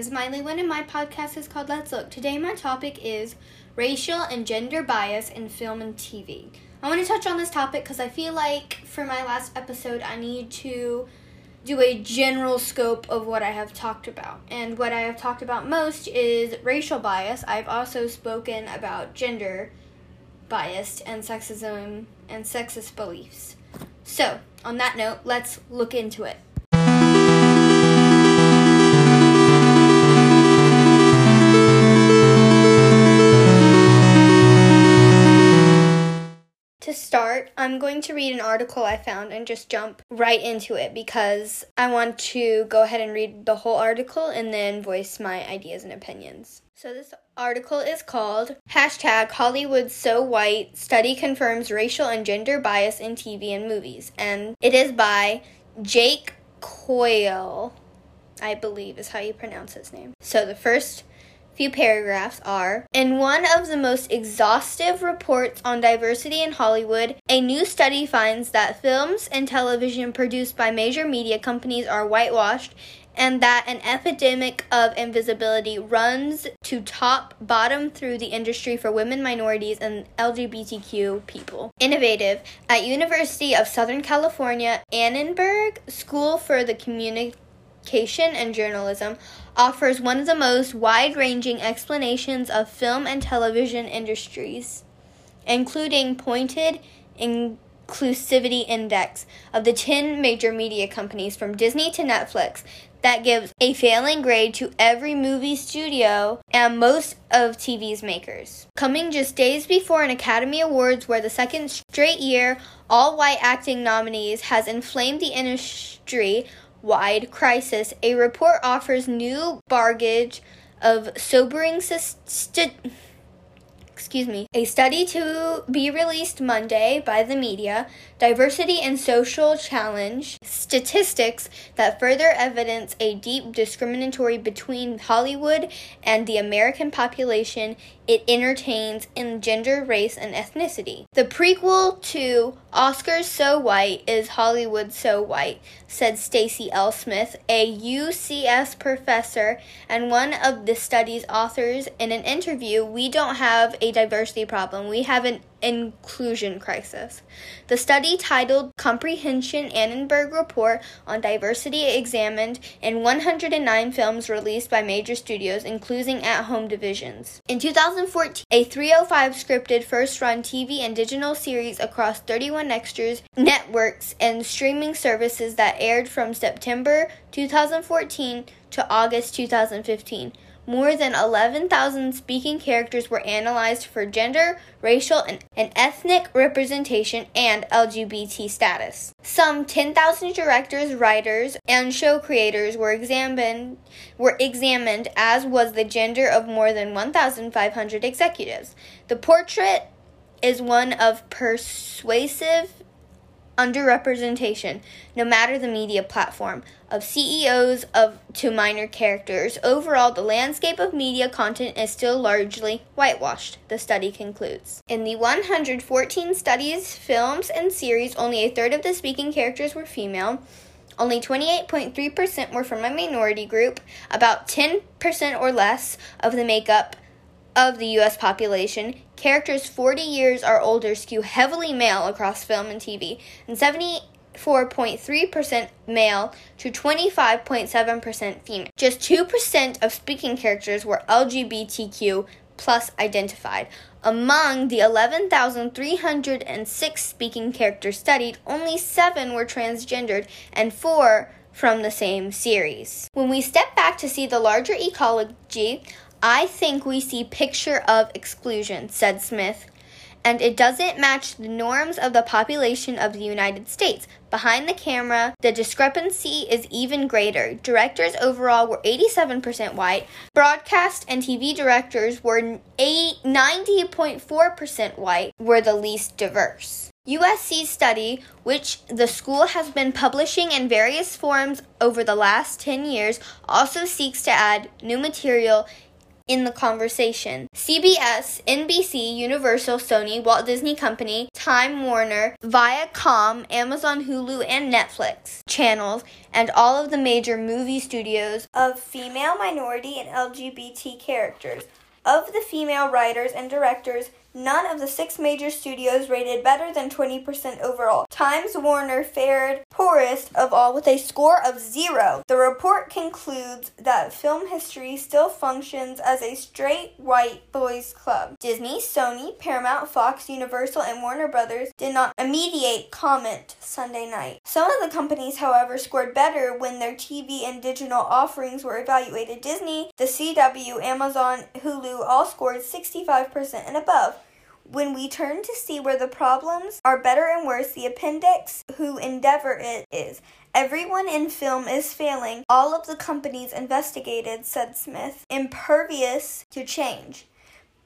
Is Miley Wynn, and my podcast is called Let's Look. Today, my topic is racial and gender bias in film and TV. I want to touch on this topic because I feel like for my last episode, I need to do a general scope of what I have talked about. And what I have talked about most is racial bias. I've also spoken about gender bias and sexism and sexist beliefs. So, on that note, let's look into it. To start, I'm going to read an article I found and just jump right into it because I want to go ahead and read the whole article and then voice my ideas and opinions. So, this article is called Hashtag Hollywood So White Study Confirms Racial and Gender Bias in TV and Movies. And it is by Jake Coyle, I believe is how you pronounce his name. So, the first few paragraphs are In one of the most exhaustive reports on diversity in Hollywood, a new study finds that films and television produced by major media companies are whitewashed and that an epidemic of invisibility runs to top bottom through the industry for women minorities and lgbtq people. Innovative. At university of southern california annenberg school for the Communication and Journalism offers one of the most wide ranging explanations of film and television industries, including pointed inclusivity index of the 10 major media companies from Disney to Netflix that gives a failing grade to every movie studio and most of TV's makers. Coming just days before an Academy Awards where the second straight year all white acting nominees has inflamed the industry wide crisis, a report offers new baggage of sobering st- excuse me, a study to be released Monday by the media, Diversity and Social Challenge, statistics that further evidence a deep discriminatory between Hollywood and the American population it entertains in gender, race, and ethnicity. The prequel to Oscars So White is Hollywood So White, said Stacy L. Smith, a UCS professor and one of the study's authors in an interview. We don't have a diversity problem. We have an inclusion crisis. The study titled Comprehension Annenberg Report on Diversity examined in 109 films released by major studios, including at home divisions. In 2014, a 305 scripted first run TV and digital series across 31 extras, networks, and streaming services that aired from September 2014 to August 2015 more than 11,000 speaking characters were analyzed for gender, racial, and, and, ethnic representation and LGBT status. Some 10,000 directors, writers, and show creators were examined were examined as was the gender of more than 1,500 executives. The portrait is one of persuasive underrepresentation, no matter the media platform, of CEOs of to minor characters. Overall, the landscape of media content is still largely whitewashed, the study concludes. In the 114 studies, films, and series, only a third of the speaking characters were female. Only 28.3% were from a minority group, about 10% or less of the makeup of the US population, characters 40 years or older skew heavily male across film and TV, and 74.3% male to 25.7% female. Just 2% of speaking characters were LGBTQ plus identified. Among the 11,306 speaking characters studied, only 7 were transgendered and 4 from the same series. When we step back to see the larger ecology I think we see picture of exclusion, said Smith, and it doesn't match the norms of the population of the United States. Behind the camera, the discrepancy is even greater. Directors overall were 87% white. Broadcast and TV directors were 90.4% white, were the least diverse. USC's study, which the school has been publishing in various forms over the last 10 years, also seeks to add new material in the conversation. CBS, NBC, Universal, Sony, Walt Disney Company, Time Warner, Viacom, Amazon, Hulu, and Netflix channels, and all of the major movie studios of female, minority, and LGBT characters. Of the female writers and directors, None of the six major studios rated better than 20% overall. Times Warner fared poorest of all with a score of zero. The report concludes that film history still functions as a straight white boys club. Disney, Sony, Paramount, Fox, Universal, and Warner Brothers did not immediate comment Sunday night. Some of the companies, however, scored better when their TV and digital offerings were evaluated. Disney, the CW, Amazon, Hulu all scored 65% and above. When we turn to see where the problems are better and worse, the appendix who endeavor it is. Everyone in film is failing. All of the companies investigated, said Smith, impervious to change.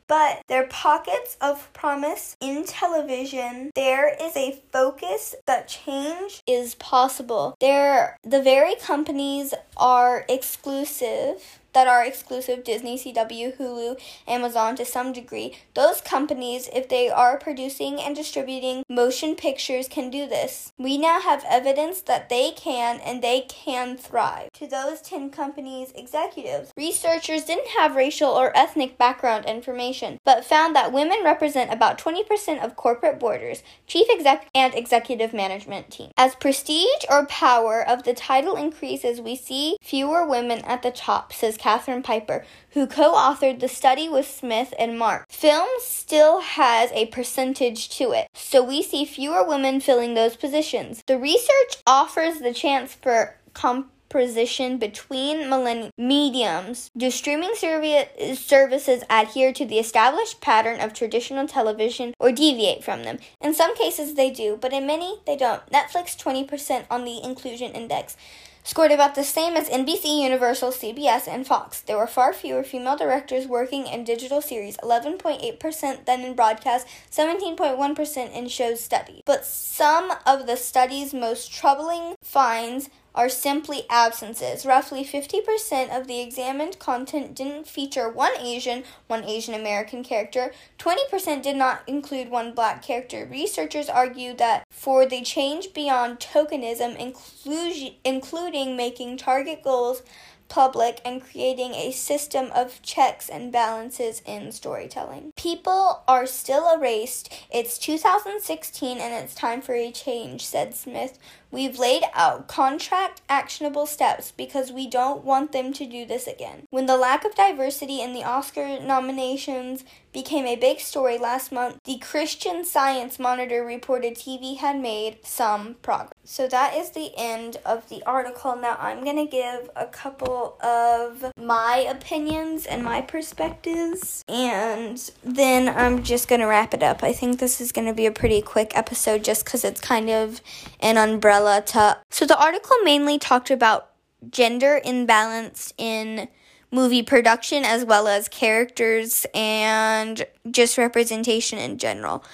But there are pockets of promise in television. There is a focus that change is possible. There the very companies are exclusive that are exclusive Disney, CW, Hulu, Amazon to some degree. Those companies, if they are producing and distributing motion pictures, can do this. We now have evidence that they can and they can thrive. To those 10 companies' executives, researchers didn't have racial or ethnic background information, but found that women represent about 20% of corporate boarders, chief exec, and executive management team. As prestige or power of the title increases, we see fewer women at the top, says Katherine Pieper, who co authored the study with Smith and Mark. Film still has a percentage to it, so we see fewer women filling those positions. The research offers the chance for composition between millennium mediums. Do streaming servi- services adhere to the established pattern of traditional television or deviate from them? In some cases, they do, but in many, they don't. Netflix 20% on the inclusion index scored about the same as NBC, Universal, CBS, and Fox. There were far fewer female directors working in digital series, 11.8% than in broadcast, 17.1% in shows studied. But some of the study's most troubling finds are simply absences. Roughly 50% of the examined content didn't feature one Asian, one Asian American character. 20% did not include one black character. Researchers argue that for the change beyond tokenism, inclusion, including making target goals public and creating a system of checks and balances in storytelling. People are still erased. It's 2016 and it's time for a change, said Smith. We've laid out contract actionable steps because we don't want them to do this again. When the lack of diversity in the Oscar nominations became a big story last month, the Christian Science Monitor reported TV had made some progress. So that is the end of the article. Now I'm going to give a couple of my opinions and my perspectives, and then I'm just going to wrap it up. I think this is going to be a pretty quick episode just because it's kind of an umbrella to. So the article mainly talked about gender imbalance in movie production as well as characters and just representation in general.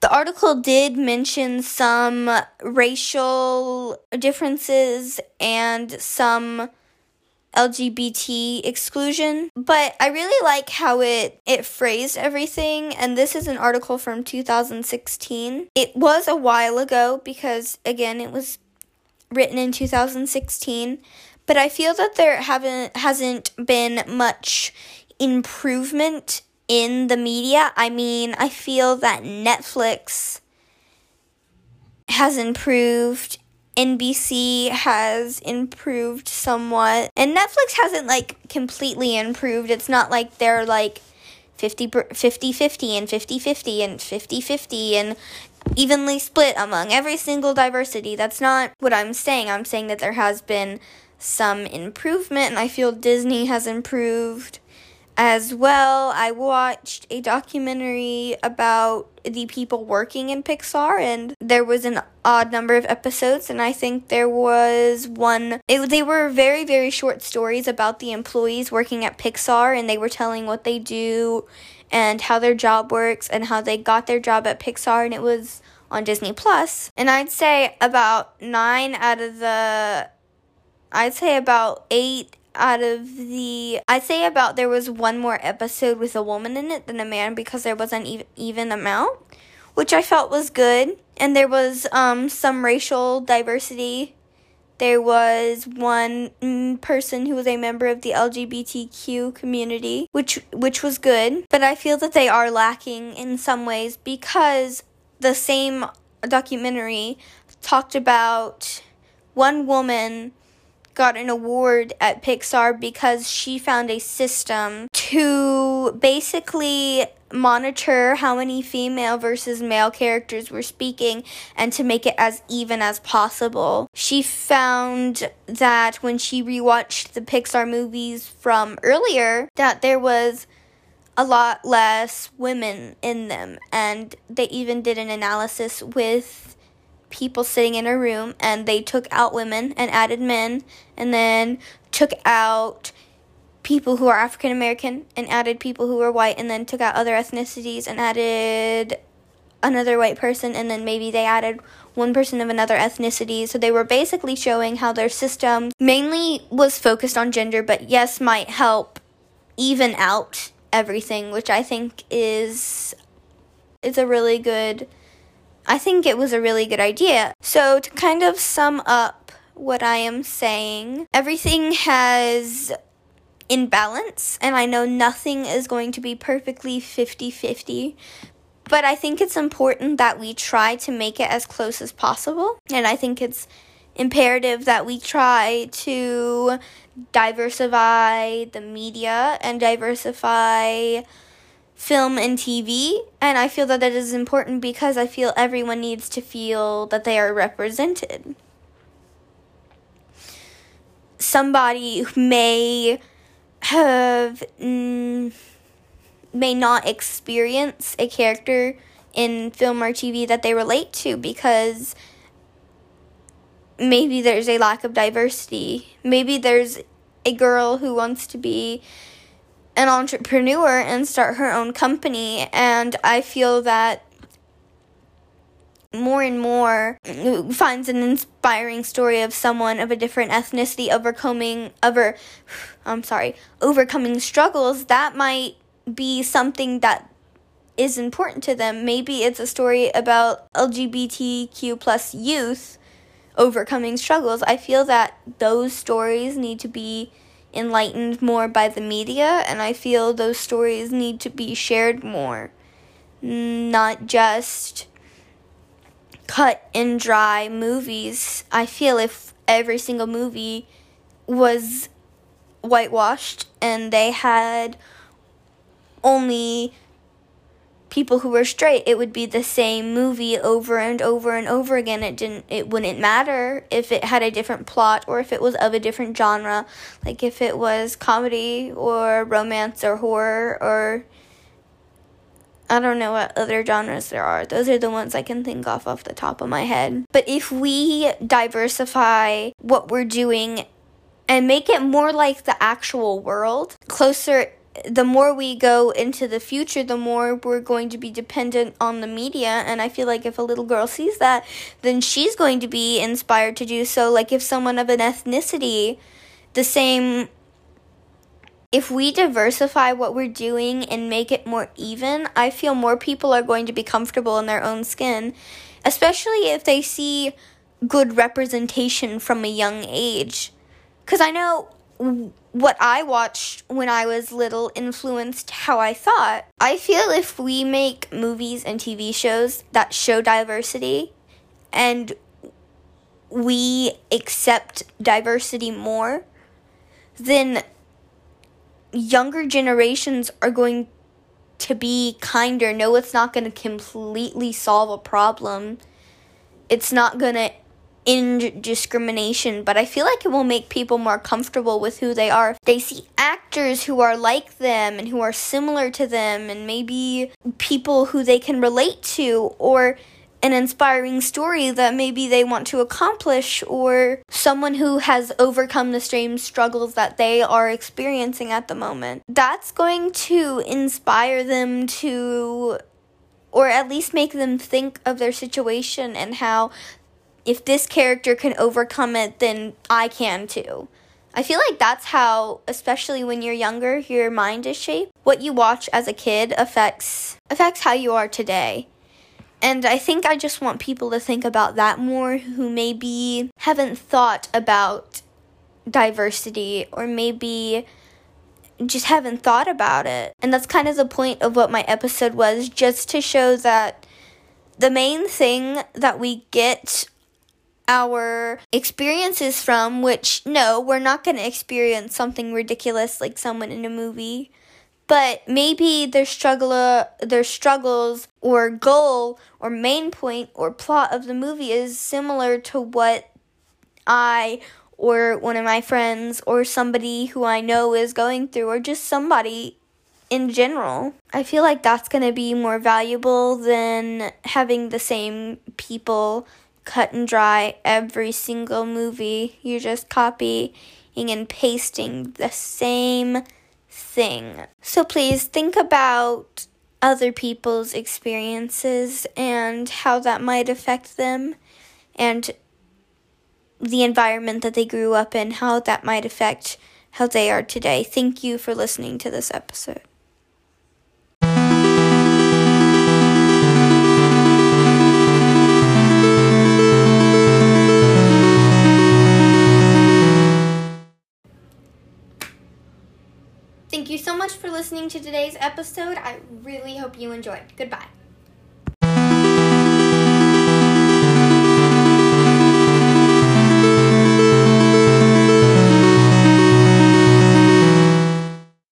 The article did mention some racial differences and some LGBT exclusion, but I really like how it it phrased everything and this is an article from 2016. It was a while ago because again, it was written in 2016, but I feel that there haven't hasn't been much improvement in the media. I mean, I feel that Netflix has improved NBC has improved somewhat. And Netflix hasn't like completely improved. It's not like they're like 50 50 50 and 50 50 and 50 50 and evenly split among every single diversity. That's not what I'm saying. I'm saying that there has been some improvement and I feel Disney has improved as well. I watched a documentary about the people working in Pixar, and there was an odd number of episodes, and I think there was one. It, they were very, very short stories about the employees working at Pixar, and they were telling what they do and how their job works and how they got their job at Pixar, and it was on Disney Plus. And I'd say about nine out of the, I'd say about eight out of the I'd say about there was one more episode with a woman in it than a man because there was an even, even amount, which I felt was good. And there was um, some racial diversity. There was one mm, person who was a member of the LGBTQ community, which which was good. But I feel that they are lacking in some ways because the same documentary talked about one woman got an award at Pixar because she found a system to basically monitor how many female versus male characters were speaking and to make it as even as possible. She found that when she rewatched the Pixar movies from earlier that there was a lot less women in them and they even did an analysis with people sitting in a room and they took out women and added men and then took out people who are African American and added people who are white and then took out other ethnicities and added another white person and then maybe they added one person of another ethnicity. So they were basically showing how their system mainly was focused on gender, but yes, might help even out everything, which I think is is a really good I think it was a really good idea. So, to kind of sum up what I am saying, everything has in balance, and I know nothing is going to be perfectly 50 50. But I think it's important that we try to make it as close as possible. And I think it's imperative that we try to diversify the media and diversify film and TV, and I feel that that is important because I feel everyone needs to feel that they are represented. Somebody may have mm, may not experience a character in film or TV that they relate to because maybe there's a lack of diversity. Maybe there's a girl who wants to be an entrepreneur and start her own company. And I feel that more and more finds an inspiring story of someone of a different ethnicity overcoming over I'm sorry, overcoming struggles that might be something that is important to them. Maybe it's a story about LGBTQ plus youth overcoming struggles. I feel that those stories need to be enlightened more by the media, and I feel those stories need to be shared more, not just cut and dry movies. I feel if every single movie was whitewashed and they had only people who were straight, it would be the same movie over and over and over again. It didn't it wouldn't matter if it had a different plot or if it was of a different genre, like if it was comedy or romance or horror or I don't know what other genres there are. Those are the ones I can think of off the top of my head. But if we diversify what we're doing and make it more like the actual world, closer the more we go into the future, the more we're going to be dependent on the media. And I feel like if a little girl sees that, then she's going to be inspired to do so. Like if someone of an ethnicity, the same. If we diversify what we're doing and make it more even, I feel more people are going to be comfortable in their own skin, especially if they see good representation from a young age. Because I know what I watched when I was little influenced how I thought. I feel if we make movies and TV shows that show diversity and we accept diversity more, then younger generations are going to be kinder. No, it's not going to completely solve a problem. It's not going to end discrimination, but I feel like it will make people more comfortable with who they are. They see actors who are like them and who are similar to them, and maybe people who they can relate to, or an inspiring story that maybe they want to accomplish, or someone who has overcome the same struggles that they are experiencing at the moment. That's going to inspire them to or at least make them think of their situation and how if this character can overcome it, then I can too. I feel like that's how, especially when you're younger, your mind is shaped. What you watch as a kid affects affects how you are today. And I think I just want people to think about that more who maybe haven't thought about diversity or maybe just haven't thought about it. And that's kind of the point of what my episode was just to show that the main thing that we get our experiences from, which no, we're not going to experience something ridiculous like someone in a movie but maybe their struggle their struggles or goal or main point or plot of the movie is similar to what I or one of my friends or somebody who I know is going through or just somebody in general. I feel like that's going to be more valuable than having the same people cut and dry every single movie. You're just copying and pasting the same thing. So please think about other people's experiences and how that might affect them and the environment that they grew up in, how that might affect how they are today. Thank you for listening to this episode. Much for listening to today's episode. I really hope you enjoyed. Goodbye.